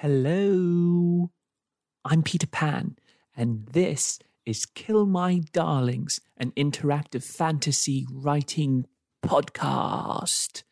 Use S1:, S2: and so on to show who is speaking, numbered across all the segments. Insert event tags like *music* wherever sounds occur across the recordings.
S1: Hello, I'm Peter Pan, and this is Kill My Darlings, an interactive fantasy writing podcast.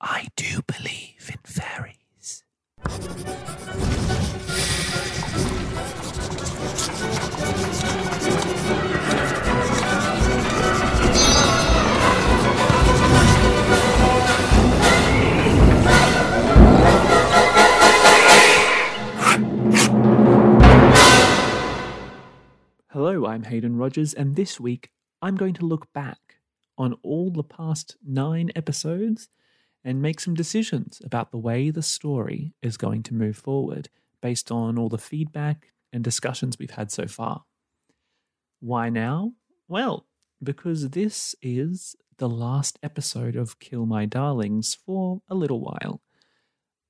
S1: I do believe in fairies. Hello, I'm Hayden Rodgers, and this week I'm going to look back on all the past nine episodes and make some decisions about the way the story is going to move forward based on all the feedback and discussions we've had so far. Why now? Well, because this is the last episode of Kill My Darlings for a little while.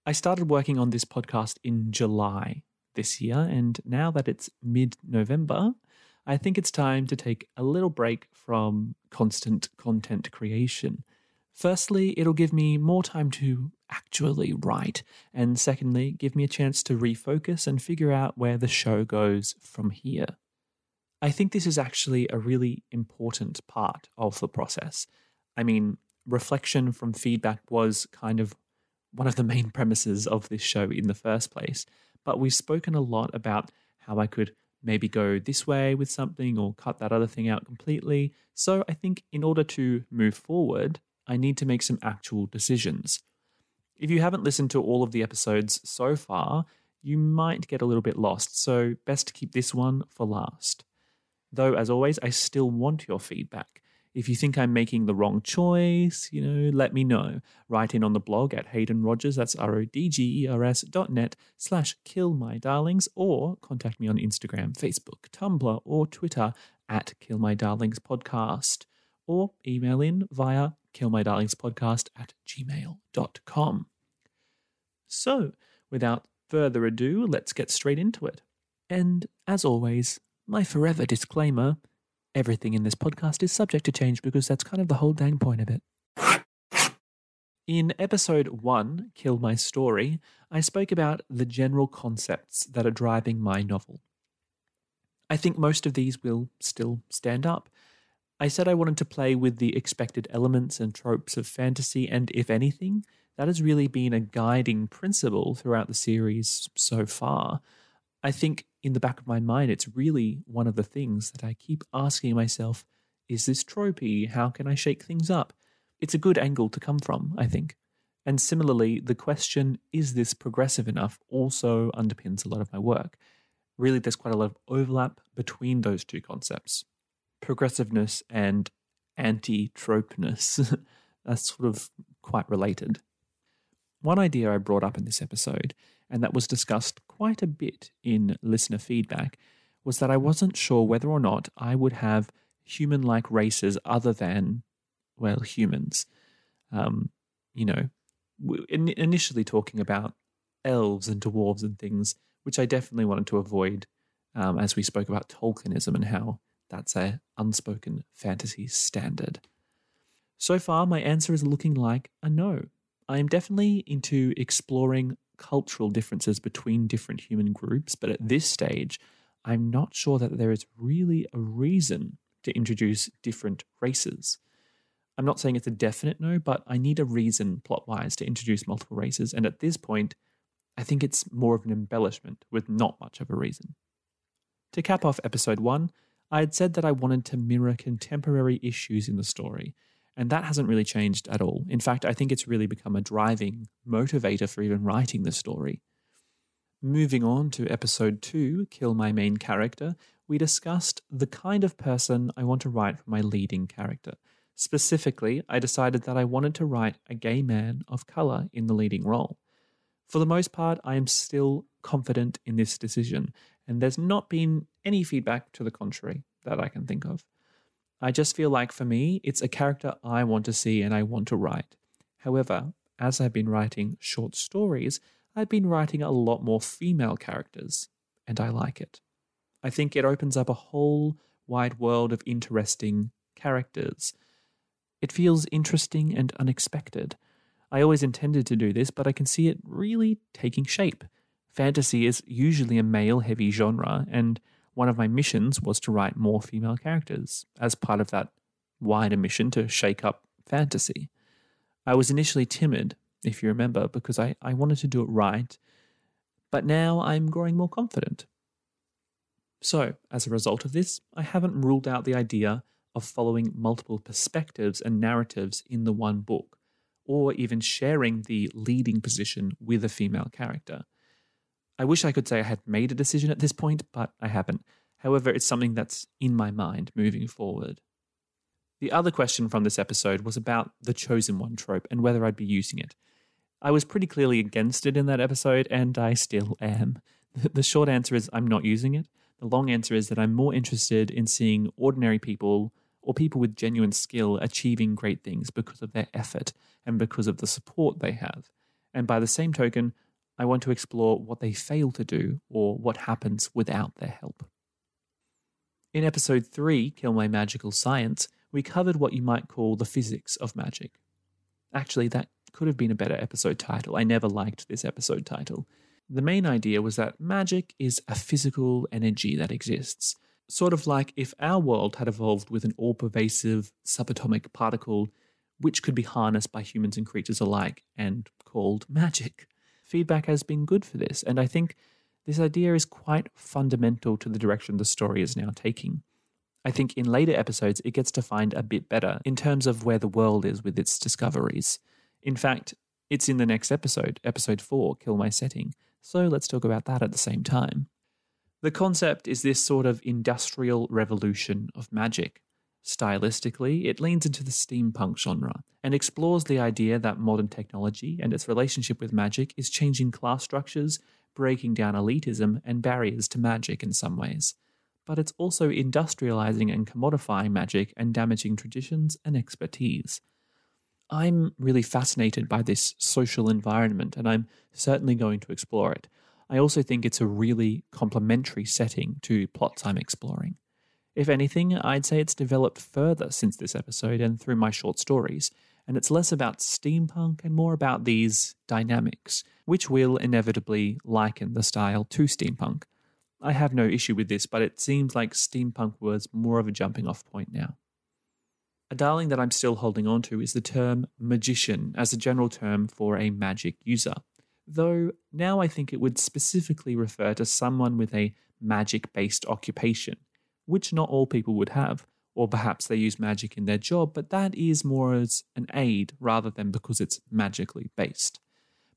S1: I started working on this podcast in July this year, and now that it's mid November, I think it's time to take a little break from constant content creation. Firstly, it'll give me more time to actually write, and secondly, give me a chance to refocus and figure out where the show goes from here. I think this is actually a really important part of the process. I mean, reflection from feedback was kind of one of the main *laughs* premises of this show in the first place, but we've spoken a lot about how I could maybe go this way with something or cut that other thing out completely. So I think in order to move forward, I need to make some actual decisions. If you haven't listened to all of the episodes so far, you might get a little bit lost, so best to keep this one for last. Though, as always, I still want your feedback. If you think I'm making the wrong choice, you know, let me know. Write in on the blog at Hayden Rodgers, that's R-O-D-G-E-R-S dot net slash kill my darlings, or contact me on Instagram, Facebook, Tumblr, or Twitter at Kill My Darlings Podcast, or email in via killmydarlingspodcast at gmail.com. So, without further ado, let's get straight into it. And as always, my forever disclaimer everything in this podcast is subject to change because that's kind of the whole dang point of it. In episode one, Kill My Story, I spoke about the general concepts that are driving my novel. I think most of these will still stand up. I said I wanted to play with the expected elements and tropes of fantasy, and if anything, that has really been a guiding principle throughout the series so far. I think in the back of my mind, it's really one of the things that I keep asking myself is this tropey? How can I shake things up? It's a good angle to come from, I think. And similarly, the question, is this progressive enough, also underpins a lot of my work. Really, there's quite a lot of overlap between those two concepts progressiveness and anti tropeness. *laughs* That's sort of quite related. One idea I brought up in this episode, and that was discussed quite a bit in listener feedback, was that I wasn't sure whether or not I would have human like races other than, well, humans. Um, you know, in- initially talking about elves and dwarves and things, which I definitely wanted to avoid um, as we spoke about Tolkienism and how that's a unspoken fantasy standard. So far, my answer is looking like a no. I am definitely into exploring cultural differences between different human groups, but at this stage, I'm not sure that there is really a reason to introduce different races. I'm not saying it's a definite no, but I need a reason plot wise to introduce multiple races, and at this point, I think it's more of an embellishment with not much of a reason. To cap off episode one, I had said that I wanted to mirror contemporary issues in the story, and that hasn't really changed at all. In fact, I think it's really become a driving motivator for even writing the story. Moving on to episode two, Kill My Main Character, we discussed the kind of person I want to write for my leading character. Specifically, I decided that I wanted to write a gay man of colour in the leading role. For the most part, I am still confident in this decision, and there's not been any feedback to the contrary that I can think of. I just feel like for me, it's a character I want to see and I want to write. However, as I've been writing short stories, I've been writing a lot more female characters, and I like it. I think it opens up a whole wide world of interesting characters. It feels interesting and unexpected. I always intended to do this, but I can see it really taking shape. Fantasy is usually a male heavy genre, and one of my missions was to write more female characters as part of that wider mission to shake up fantasy. I was initially timid, if you remember, because I, I wanted to do it right, but now I'm growing more confident. So, as a result of this, I haven't ruled out the idea of following multiple perspectives and narratives in the one book, or even sharing the leading position with a female character. I wish I could say I had made a decision at this point, but I haven't. However, it's something that's in my mind moving forward. The other question from this episode was about the chosen one trope and whether I'd be using it. I was pretty clearly against it in that episode, and I still am. The short answer is I'm not using it. The long answer is that I'm more interested in seeing ordinary people or people with genuine skill achieving great things because of their effort and because of the support they have. And by the same token, I want to explore what they fail to do or what happens without their help. In episode 3, Kill My Magical Science, we covered what you might call the physics of magic. Actually, that could have been a better episode title. I never liked this episode title. The main idea was that magic is a physical energy that exists, sort of like if our world had evolved with an all pervasive subatomic particle which could be harnessed by humans and creatures alike and called magic feedback has been good for this. And I think this idea is quite fundamental to the direction the story is now taking. I think in later episodes, it gets defined a bit better in terms of where the world is with its discoveries. In fact, it's in the next episode, episode 4, Kill My Setting. So let's talk about that at the same time. The concept is this sort of industrial revolution of magic. Stylistically, it leans into the steampunk genre and explores the idea that modern technology and its relationship with magic is changing class structures, breaking down elitism and barriers to magic in some ways. But it's also industrializing and commodifying magic and damaging traditions and expertise. I'm really fascinated by this social environment and I'm certainly going to explore it. I also think it's a really complementary setting to plots I'm exploring. If anything, I'd say it's developed further since this episode and through my short stories, and it's less about steampunk and more about these dynamics, which will inevitably liken the style to steampunk. I have no issue with this, but it seems like steampunk was more of a jumping off point now. A darling that I'm still holding on to is the term magician as a general term for a magic user, though now I think it would specifically refer to someone with a magic based occupation which not all people would have. Or perhaps they use magic in their job, but that is more as an aid rather than because it's magically based.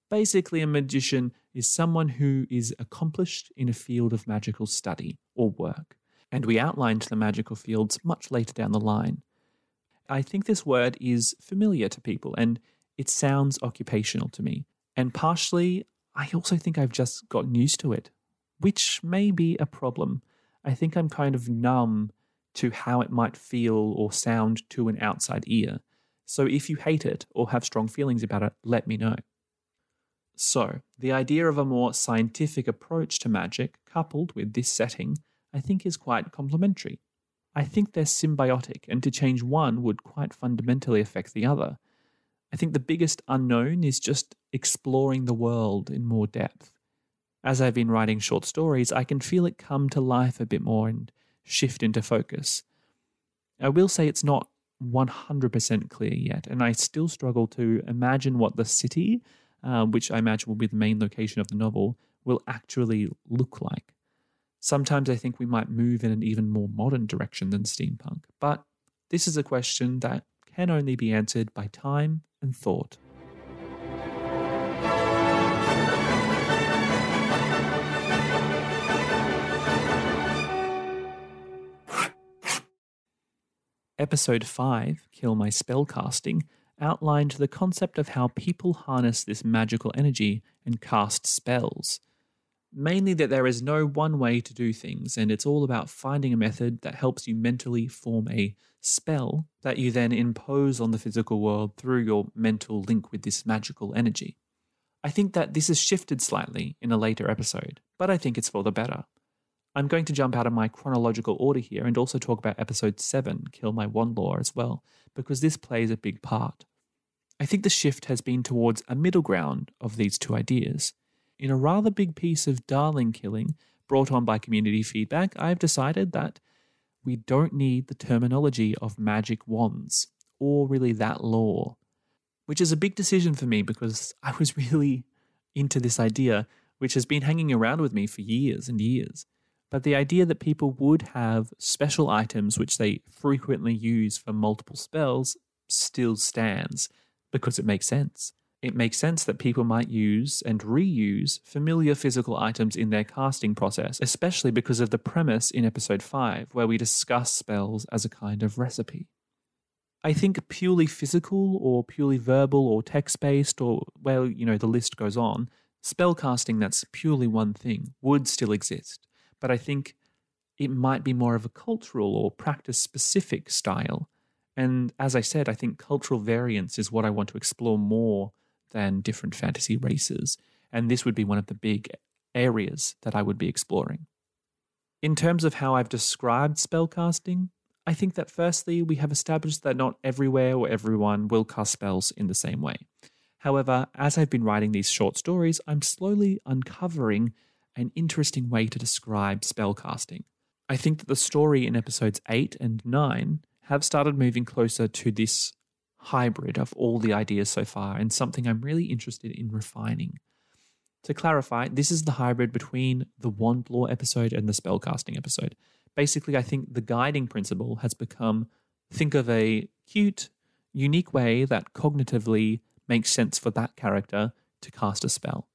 S1: Basically, a magician is someone who is accomplished in a field of magical study or work. And we outlined the magical fields much later down the line. I think this word is familiar to people and it sounds occupational to me. And partially, I also think I've just gotten used to it, which may be a problem. I think I'm kind of numb to how it might feel or sound to an outside ear. So if you hate it or have strong feelings about it, let me know. So, the idea of a more scientific approach to magic, coupled with this setting, I think is quite complementary. I think they're symbiotic, and to change one would quite fundamentally affect the other. I think the biggest unknown is just exploring the world in more depth as I've been writing short stories, I can feel it come to life a bit more and shift into focus. I will say it's not 100% clear yet, and I still struggle to imagine what the city, uh, which I imagine will be the main location of the novel, will actually look like. Sometimes I think we might move in an even more modern direction than steampunk, but this is a question that can only be answered by time and thought. Episode 5, Kill My Spellcasting, outlined the concept of how people harness this magical energy and cast spells. Mainly that there is no one way to do things, and it's all about finding a method that helps you mentally form a spell that you then impose on the physical world through your mental link with this magical energy. I think that this has shifted slightly in a later episode, but I think it's for the better. I'm going to jump out of my chronological order here and also talk about episode 7, Kill My Wand Lore, as well, because this plays a big part. I think the shift has been towards a middle ground of these two ideas. In a rather big piece of darling killing brought on by community feedback, I've decided that we don't need the terminology of magic wands, or really that lore, which is a big decision for me because I was *laughs* really into this idea, which has been hanging around with me for years and years. But the idea that people would have special items which they frequently use for multiple spells still stands because it makes sense it makes sense that people might use and reuse familiar physical items in their casting process, especially because of the premise in episode 5, where we discuss spells as a kind of recipe. I think purely physical or purely verbal or text based, or, well, you know, the list goes on, spell casting that's purely one thing would still exist. But I think it might be more of a cultural or practice specific style. And as I said, I think cultural variance is what I want to explore more than different fantasy races, and this would be one of the big areas that I would be exploring. In terms of how I've described spellcasting, I think that firstly, we have established that not everywhere or everyone will cast spells in the same way. However, as I've been writing these short stories, I'm slowly uncovering an interesting way to describe spellcasting. I think that the story in episodes 8 and 9 have started moving closer to this hybrid of all the ideas so far and something I'm really interested in refining. To clarify, this is the hybrid between the wand lore episode and the spellcasting episode. Basically, I think the guiding principle has become think of a cute, unique way that cognitively makes sense for that character to cast a spell.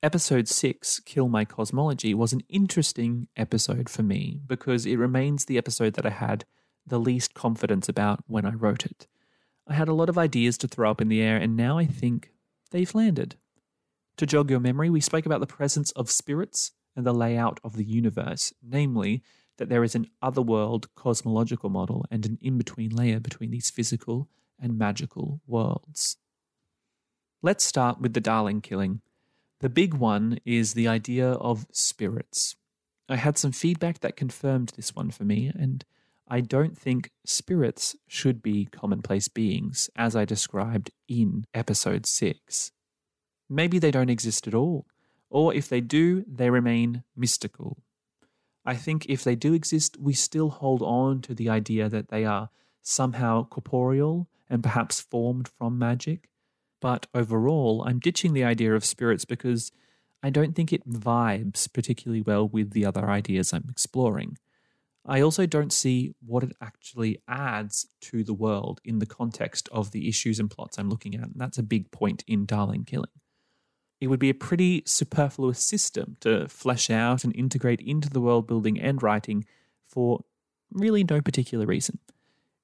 S1: Episode 6, Kill My Cosmology, was an interesting episode for me because it remains the episode that I had the least confidence about when I wrote it. I had a lot of ideas to throw up in the air, and now I think they've landed. To jog your memory, we spoke about the presence of spirits and the layout of the universe, namely, that there is an otherworld cosmological model and an in between layer between these physical and magical worlds. Let's start with the darling killing. The big one is the idea of spirits. I had some feedback that confirmed this one for me, and I don't think spirits should be commonplace beings, as I described in episode 6. Maybe they don't exist at all, or if they do, they remain mystical. I think if they do exist, we still hold on to the idea that they are somehow corporeal and perhaps formed from magic. But overall, I'm ditching the idea of spirits because I don't think it vibes particularly well with the other ideas I'm exploring. I also don't see what it actually adds to the world in the context of the issues and plots I'm looking at. And that's a big point in Darling Killing. It would be a pretty superfluous system to flesh out and integrate into the world building and writing for really no particular reason.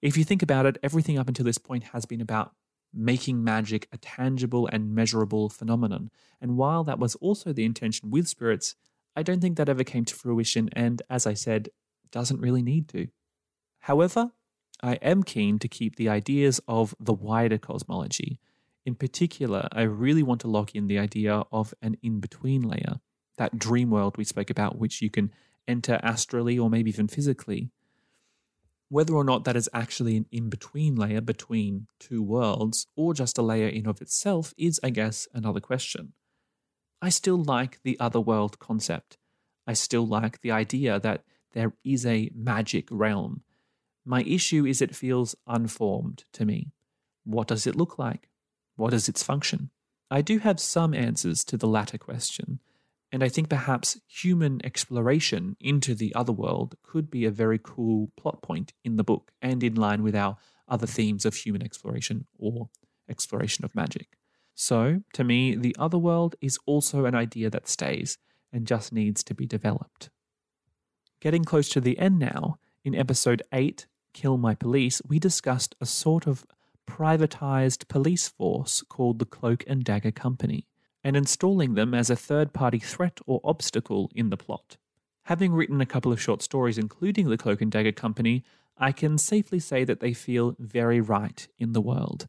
S1: If you think about it, everything up until this point has been about making magic a tangible and measurable phenomenon. And while that was also the intention with spirits, I don't think that ever came to fruition. And as I said, doesn't really need to. However, I am keen to keep the ideas of the wider cosmology. In particular, I really want to lock in the idea of an in between layer, that dream world we spoke about, which you can enter astrally or maybe even physically. Whether or not that is actually an in between layer between two worlds, or just a layer in of itself, is, I guess, another question. I still like the other world concept. I still like the idea that there is a magic realm. My issue is it feels unformed to me. What does it look like? What is its function? I do have some answers to the latter question, and I think perhaps human exploration into the other world could be a very cool plot point in the book and in line with our other themes of human exploration or exploration of magic. So, to me, the other world is also an idea that stays and just needs to be developed. Getting close to the end now, in episode 8, Kill My Police, we discussed a sort of privatized police force called the Cloak and Dagger Company, and installing them as a third party threat or obstacle in the plot. Having written a couple of short stories, including the Cloak and Dagger Company, I can safely say that they feel very right in the world.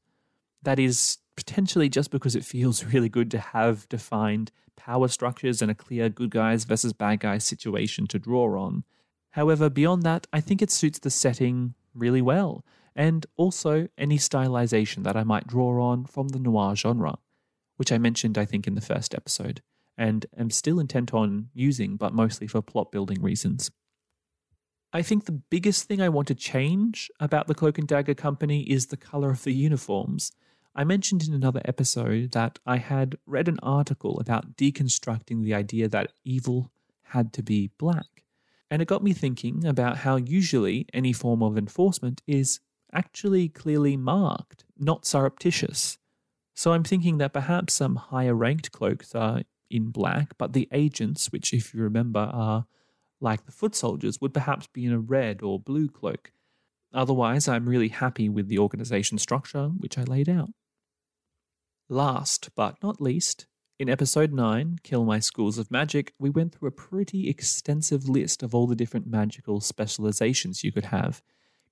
S1: That is potentially just because it feels *laughs* really good to have defined power structures and a clear good guys versus bad guys situation to draw on. However, beyond that, I think it suits the setting really well, and also any stylization that I might draw on from the noir genre, which I mentioned, I think, in the first episode, and am still intent on using, but mostly for plot building reasons. I think the biggest thing I want to change about the Cloak and Dagger Company is the color of the uniforms. I mentioned in another episode that I had read an article about deconstructing the idea that evil had to be black. And it got me thinking about how usually any form of enforcement is actually clearly marked, not surreptitious. So I'm thinking that perhaps some higher ranked cloaks are in black, but the agents, which, if you remember, are like the foot soldiers, would perhaps be in a red or blue cloak. Otherwise, I'm really happy with the organization structure which I laid out. Last but not least, in episode 9, Kill My Schools of Magic, we went through a pretty extensive list of all the different magical specializations you could have,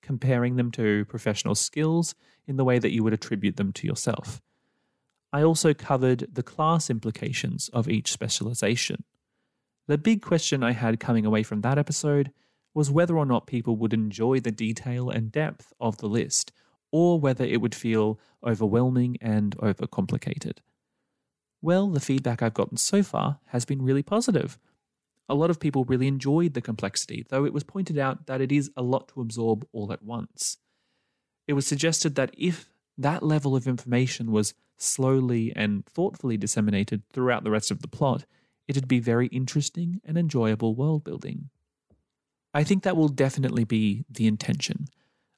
S1: comparing them to professional skills in the way that you would attribute them to yourself. I also covered the class implications of each specialization. The big question I had coming away from that episode was whether or not people would enjoy the detail and depth of the list, or whether it would feel overwhelming and overcomplicated. Well, the feedback I've gotten so far has been really positive. A lot of people really enjoyed the complexity, though it was pointed out that it is a lot to absorb all at once. It was suggested that if that level of information was slowly and thoughtfully disseminated throughout the rest of the plot, it'd be very interesting and enjoyable world building. I think that will definitely be the intention.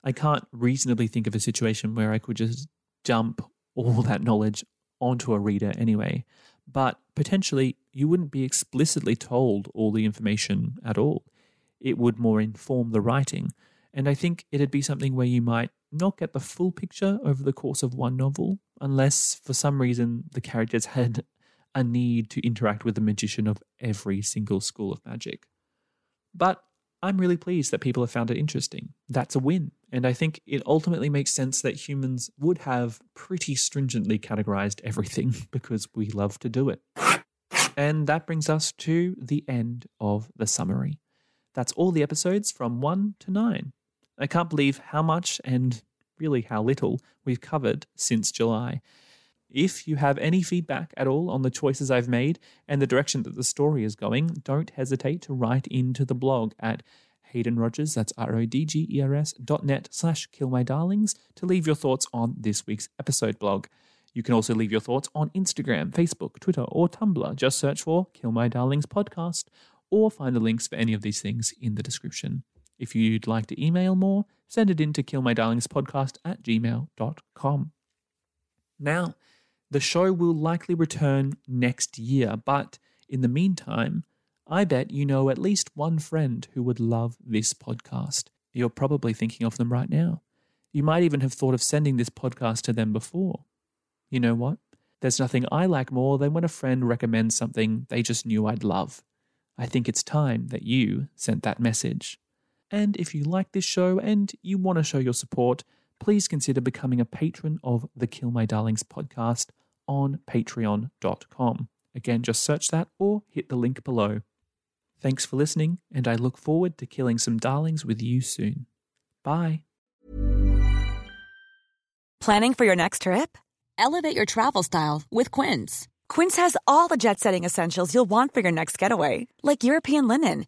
S1: I can't reasonably think of a situation where I could just dump all that knowledge onto a reader anyway. But potentially, you wouldn't be explicitly told all the information at all. It would more inform the writing. And I think it'd be something where you might not get the full picture over the course of one novel, unless for some reason the characters had a need to interact with the magician of every single school of magic. But I'm really pleased that people have found it interesting. That's a win. And I think it ultimately makes sense that humans would have pretty stringently categorized everything *laughs* because we love to do it. And that brings us to the end of the summary. That's all the episodes from 1 to 9. I can't believe how much and really how little we've covered since July. If you have any feedback at all on the choices I've made and the direction that the story is going, don't hesitate to write into the blog at Hayden Rodgers, that's R-O-D-G-E-R-S dot net slash kill my darlings to leave your thoughts on this week's episode blog. You can also leave your thoughts on Instagram, Facebook, Twitter, or Tumblr. Just search for Kill My Darlings Podcast or find the links for any of these things in the description. If you'd like to email more, send it in to killmydarlingspodcast at gmail.com. Now, the show will likely return next year, but in the meantime, I bet you know at least one friend who would love this podcast. You're probably thinking of them right now. You might even have thought of sending this podcast to them before. You know what? There's nothing I like more than when a friend recommends something they just knew I'd love. I think it's time that you sent that message. And if you like this show and you want to show your support, please consider becoming a patron of the Kill My Darlings podcast on patreon.com. Again, just search that or hit the link below. Thanks for listening, and I look forward to killing some darlings with you soon. Bye.
S2: Planning for your next trip? Elevate your travel style with Quince. Quince has all the jet setting essentials you'll want for your next getaway, like European linen,